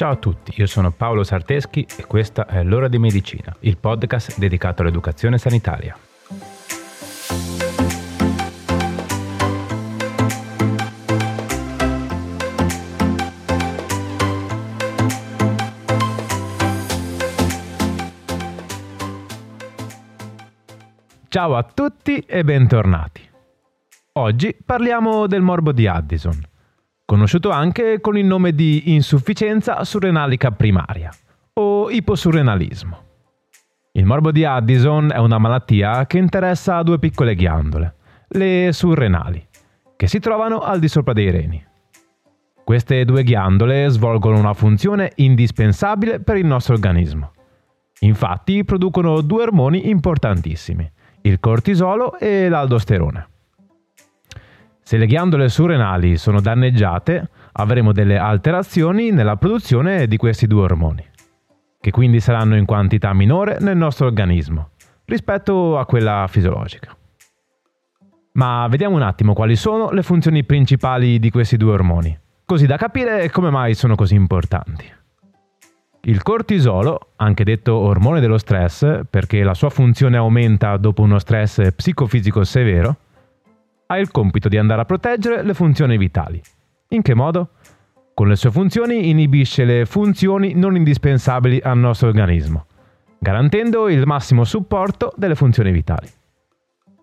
Ciao a tutti, io sono Paolo Sarteschi e questa è L'ora di medicina, il podcast dedicato all'educazione sanitaria. Ciao a tutti e bentornati. Oggi parliamo del morbo di Addison conosciuto anche con il nome di insufficienza surrenalica primaria o iposurrenalismo. Il morbo di Addison è una malattia che interessa due piccole ghiandole, le surrenali, che si trovano al di sopra dei reni. Queste due ghiandole svolgono una funzione indispensabile per il nostro organismo. Infatti producono due ormoni importantissimi, il cortisolo e l'aldosterone. Se le ghiandole surrenali sono danneggiate, avremo delle alterazioni nella produzione di questi due ormoni, che quindi saranno in quantità minore nel nostro organismo rispetto a quella fisiologica. Ma vediamo un attimo quali sono le funzioni principali di questi due ormoni, così da capire come mai sono così importanti. Il cortisolo, anche detto ormone dello stress, perché la sua funzione aumenta dopo uno stress psicofisico severo, ha il compito di andare a proteggere le funzioni vitali. In che modo? Con le sue funzioni inibisce le funzioni non indispensabili al nostro organismo, garantendo il massimo supporto delle funzioni vitali.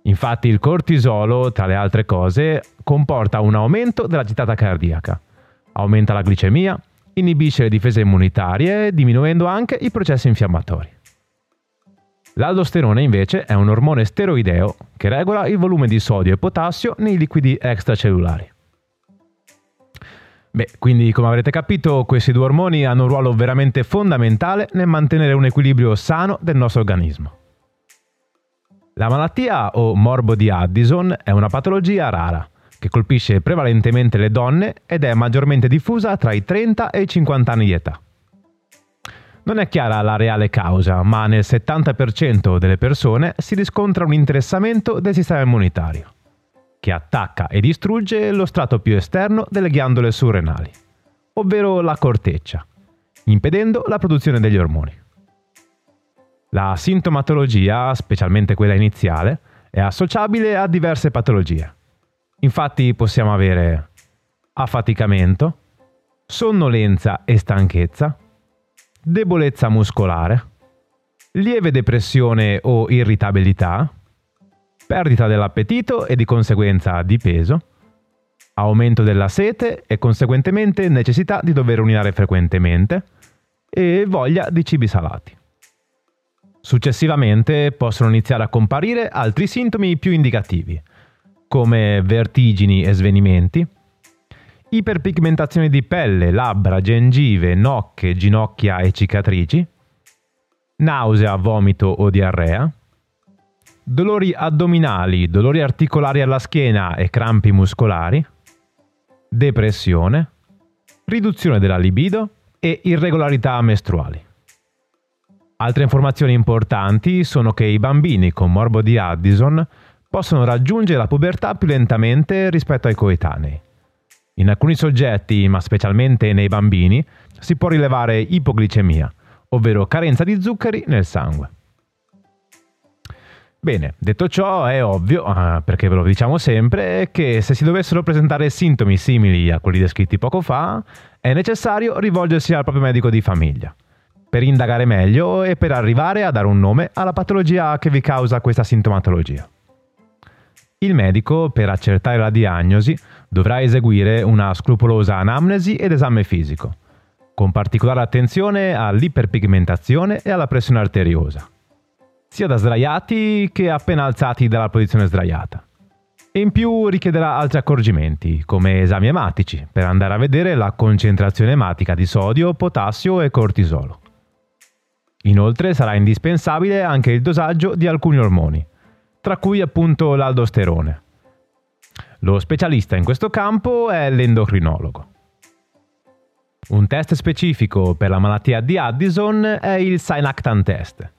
Infatti il cortisolo, tra le altre cose, comporta un aumento della gittata cardiaca, aumenta la glicemia, inibisce le difese immunitarie, diminuendo anche i processi infiammatori. L'aldosterone invece è un ormone steroideo che regola il volume di sodio e potassio nei liquidi extracellulari. Beh, quindi come avrete capito, questi due ormoni hanno un ruolo veramente fondamentale nel mantenere un equilibrio sano del nostro organismo. La malattia o morbo di Addison è una patologia rara che colpisce prevalentemente le donne ed è maggiormente diffusa tra i 30 e i 50 anni di età. Non è chiara la reale causa, ma nel 70% delle persone si riscontra un interessamento del sistema immunitario, che attacca e distrugge lo strato più esterno delle ghiandole surrenali, ovvero la corteccia, impedendo la produzione degli ormoni. La sintomatologia, specialmente quella iniziale, è associabile a diverse patologie. Infatti possiamo avere affaticamento, sonnolenza e stanchezza, debolezza muscolare, lieve depressione o irritabilità, perdita dell'appetito e di conseguenza di peso, aumento della sete e conseguentemente necessità di dover urinare frequentemente e voglia di cibi salati. Successivamente possono iniziare a comparire altri sintomi più indicativi, come vertigini e svenimenti, iperpigmentazione di pelle, labbra, gengive, nocche, ginocchia e cicatrici, nausea, vomito o diarrea, dolori addominali, dolori articolari alla schiena e crampi muscolari, depressione, riduzione della libido e irregolarità mestruali. Altre informazioni importanti sono che i bambini con morbo di Addison possono raggiungere la pubertà più lentamente rispetto ai coetanei in alcuni soggetti, ma specialmente nei bambini, si può rilevare ipoglicemia, ovvero carenza di zuccheri nel sangue. Bene, detto ciò è ovvio, uh, perché ve lo diciamo sempre, che se si dovessero presentare sintomi simili a quelli descritti poco fa, è necessario rivolgersi al proprio medico di famiglia, per indagare meglio e per arrivare a dare un nome alla patologia che vi causa questa sintomatologia. Il medico, per accertare la diagnosi, dovrà eseguire una scrupolosa anamnesi ed esame fisico, con particolare attenzione all'iperpigmentazione e alla pressione arteriosa, sia da sdraiati che appena alzati dalla posizione sdraiata. In più richiederà altri accorgimenti, come esami ematici, per andare a vedere la concentrazione ematica di sodio, potassio e cortisolo. Inoltre sarà indispensabile anche il dosaggio di alcuni ormoni, tra cui appunto l'aldosterone. Lo specialista in questo campo è l'endocrinologo. Un test specifico per la malattia di Addison è il Synactan test,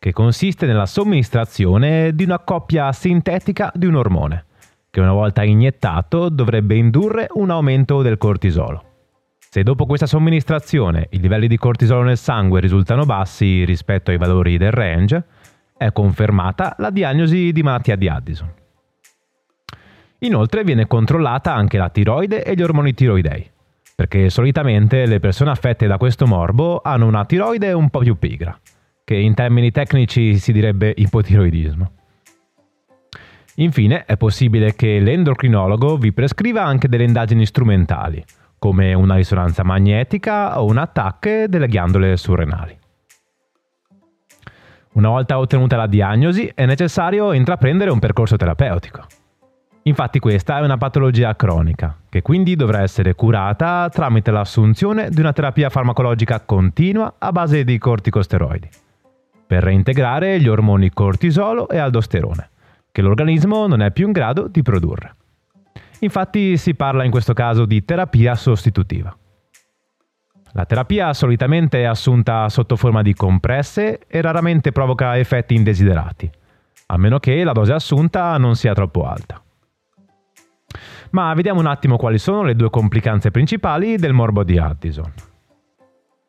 che consiste nella somministrazione di una coppia sintetica di un ormone, che una volta iniettato dovrebbe indurre un aumento del cortisolo. Se dopo questa somministrazione i livelli di cortisolo nel sangue risultano bassi rispetto ai valori del range, è confermata la diagnosi di malattia di Addison. Inoltre viene controllata anche la tiroide e gli ormoni tiroidei, perché solitamente le persone affette da questo morbo hanno una tiroide un po' più pigra, che in termini tecnici si direbbe ipotiroidismo. Infine è possibile che l'endocrinologo vi prescriva anche delle indagini strumentali, come una risonanza magnetica o un attacco delle ghiandole surrenali. Una volta ottenuta la diagnosi è necessario intraprendere un percorso terapeutico. Infatti questa è una patologia cronica, che quindi dovrà essere curata tramite l'assunzione di una terapia farmacologica continua a base di corticosteroidi, per reintegrare gli ormoni cortisolo e aldosterone, che l'organismo non è più in grado di produrre. Infatti si parla in questo caso di terapia sostitutiva. La terapia solitamente è assunta sotto forma di compresse e raramente provoca effetti indesiderati, a meno che la dose assunta non sia troppo alta. Ma vediamo un attimo quali sono le due complicanze principali del morbo di Addison.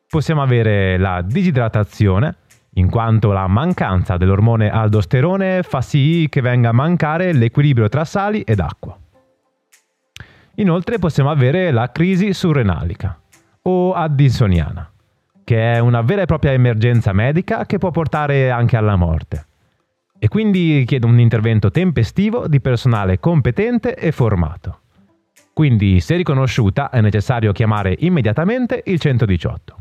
Possiamo avere la disidratazione, in quanto la mancanza dell'ormone aldosterone fa sì che venga a mancare l'equilibrio tra sali ed acqua. Inoltre possiamo avere la crisi surrenalica o addisoniana, che è una vera e propria emergenza medica che può portare anche alla morte. E quindi chiede un intervento tempestivo di personale competente e formato. Quindi, se riconosciuta, è necessario chiamare immediatamente il 118.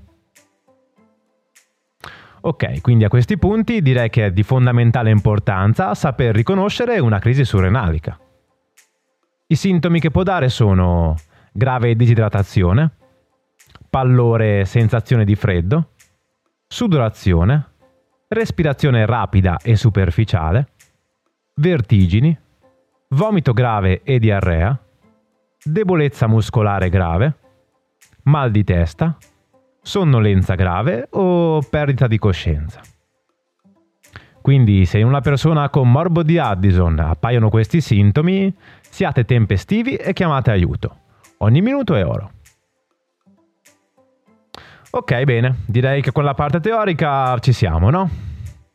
Ok, quindi a questi punti direi che è di fondamentale importanza saper riconoscere una crisi surrenalica. I sintomi che può dare sono grave disidratazione, pallore sensazione di freddo, sudorazione, respirazione rapida e superficiale, vertigini, vomito grave e diarrea, debolezza muscolare grave, mal di testa, sonnolenza grave o perdita di coscienza. Quindi se in una persona con morbo di Addison appaiono questi sintomi, siate tempestivi e chiamate aiuto. Ogni minuto è oro. Ok, bene, direi che con la parte teorica ci siamo, no?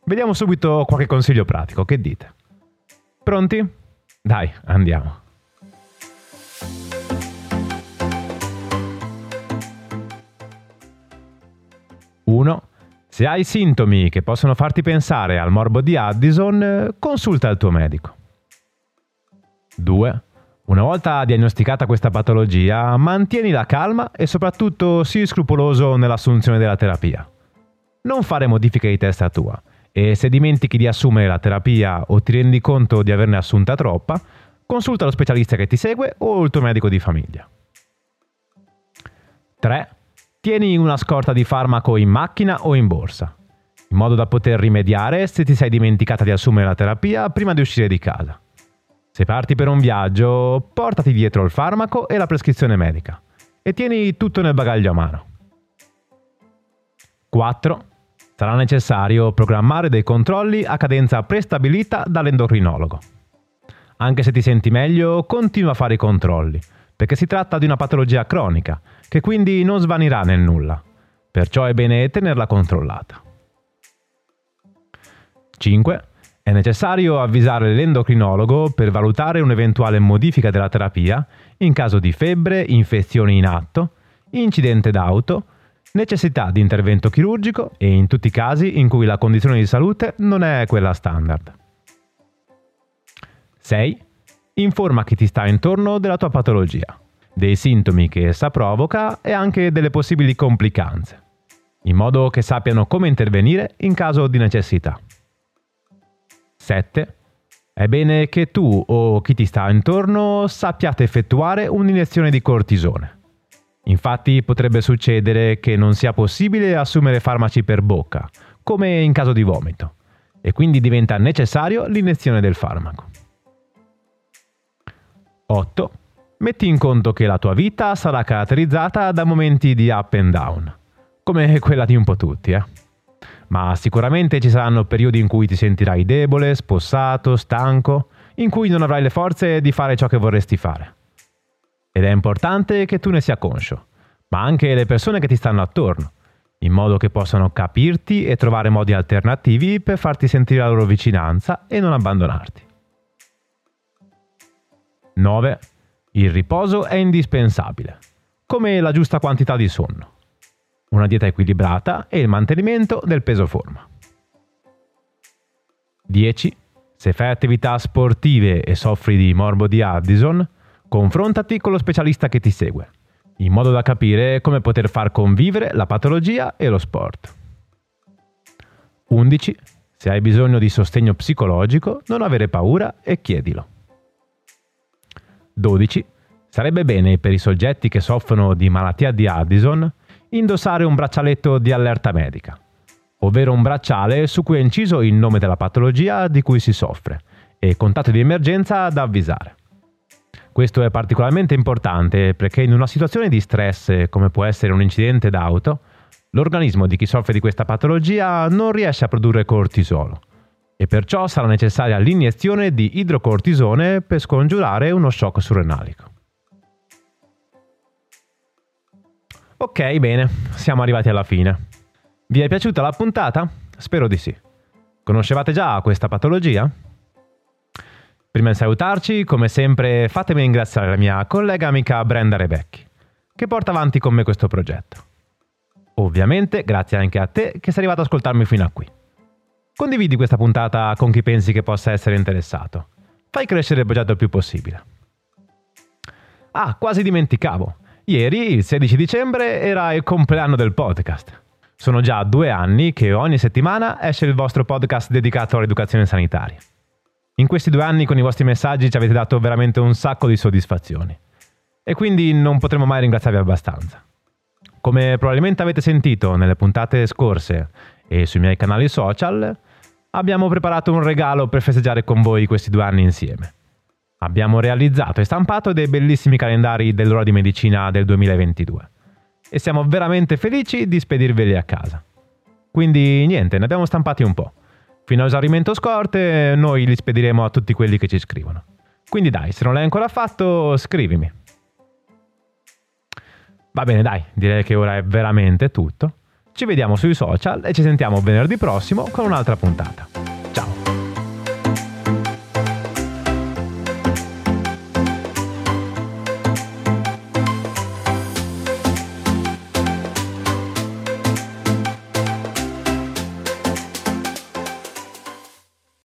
Vediamo subito qualche consiglio pratico, che dite? Pronti? Dai, andiamo. Uno. Se hai sintomi che possono farti pensare al morbo di Addison, consulta il tuo medico. 2. Una volta diagnosticata questa patologia, mantieni la calma e soprattutto sii scrupoloso nell'assunzione della terapia. Non fare modifiche di testa tua e se dimentichi di assumere la terapia o ti rendi conto di averne assunta troppa, consulta lo specialista che ti segue o il tuo medico di famiglia. 3. Tieni una scorta di farmaco in macchina o in borsa, in modo da poter rimediare se ti sei dimenticata di assumere la terapia prima di uscire di casa. Se parti per un viaggio, portati dietro il farmaco e la prescrizione medica e tieni tutto nel bagaglio a mano. 4. Sarà necessario programmare dei controlli a cadenza prestabilita dall'endocrinologo. Anche se ti senti meglio, continua a fare i controlli, perché si tratta di una patologia cronica, che quindi non svanirà nel nulla. Perciò è bene tenerla controllata. 5. È necessario avvisare l'endocrinologo per valutare un'eventuale modifica della terapia in caso di febbre, infezioni in atto, incidente d'auto, necessità di intervento chirurgico e in tutti i casi in cui la condizione di salute non è quella standard. 6. Informa chi ti sta intorno della tua patologia, dei sintomi che essa provoca e anche delle possibili complicanze, in modo che sappiano come intervenire in caso di necessità. 7. È bene che tu o chi ti sta intorno sappiate effettuare un'iniezione di cortisone. Infatti potrebbe succedere che non sia possibile assumere farmaci per bocca, come in caso di vomito, e quindi diventa necessario l'iniezione del farmaco. 8. Metti in conto che la tua vita sarà caratterizzata da momenti di up and down, come quella di un po' tutti, eh? Ma sicuramente ci saranno periodi in cui ti sentirai debole, spossato, stanco, in cui non avrai le forze di fare ciò che vorresti fare. Ed è importante che tu ne sia conscio, ma anche le persone che ti stanno attorno, in modo che possano capirti e trovare modi alternativi per farti sentire la loro vicinanza e non abbandonarti. 9. Il riposo è indispensabile, come la giusta quantità di sonno, una dieta equilibrata e il mantenimento del peso forma. 10. Se fai attività sportive e soffri di morbo di Addison, confrontati con lo specialista che ti segue, in modo da capire come poter far convivere la patologia e lo sport. 11. Se hai bisogno di sostegno psicologico, non avere paura e chiedilo. 12. Sarebbe bene per i soggetti che soffrono di malattia di Addison indossare un braccialetto di allerta medica ovvero un bracciale su cui è inciso il nome della patologia di cui si soffre e contatto di emergenza da avvisare. Questo è particolarmente importante perché in una situazione di stress come può essere un incidente d'auto, l'organismo di chi soffre di questa patologia non riesce a produrre cortisolo e perciò sarà necessaria l'iniezione di idrocortisone per scongiurare uno shock surrenalico. Ok, bene, siamo arrivati alla fine. Vi è piaciuta la puntata? Spero di sì. Conoscevate già questa patologia? Prima di salutarci, come sempre, fatemi ringraziare la mia collega amica Brenda Rebecchi, che porta avanti con me questo progetto. Ovviamente, grazie anche a te che sei arrivato ad ascoltarmi fino a qui. Condividi questa puntata con chi pensi che possa essere interessato. Fai crescere il progetto il più possibile. Ah, quasi dimenticavo. Ieri, il 16 dicembre, era il compleanno del podcast. Sono già due anni che ogni settimana esce il vostro podcast dedicato all'educazione sanitaria. In questi due anni con i vostri messaggi ci avete dato veramente un sacco di soddisfazioni. E quindi non potremo mai ringraziarvi abbastanza. Come probabilmente avete sentito nelle puntate scorse e sui miei canali social, abbiamo preparato un regalo per festeggiare con voi questi due anni insieme. Abbiamo realizzato e stampato dei bellissimi calendari dell'ora di medicina del 2022 e siamo veramente felici di spedirveli a casa. Quindi niente, ne abbiamo stampati un po'. Fino a esaurimento scorte noi li spediremo a tutti quelli che ci scrivono. Quindi dai, se non l'hai ancora fatto, scrivimi. Va bene, dai, direi che ora è veramente tutto. Ci vediamo sui social e ci sentiamo venerdì prossimo con un'altra puntata.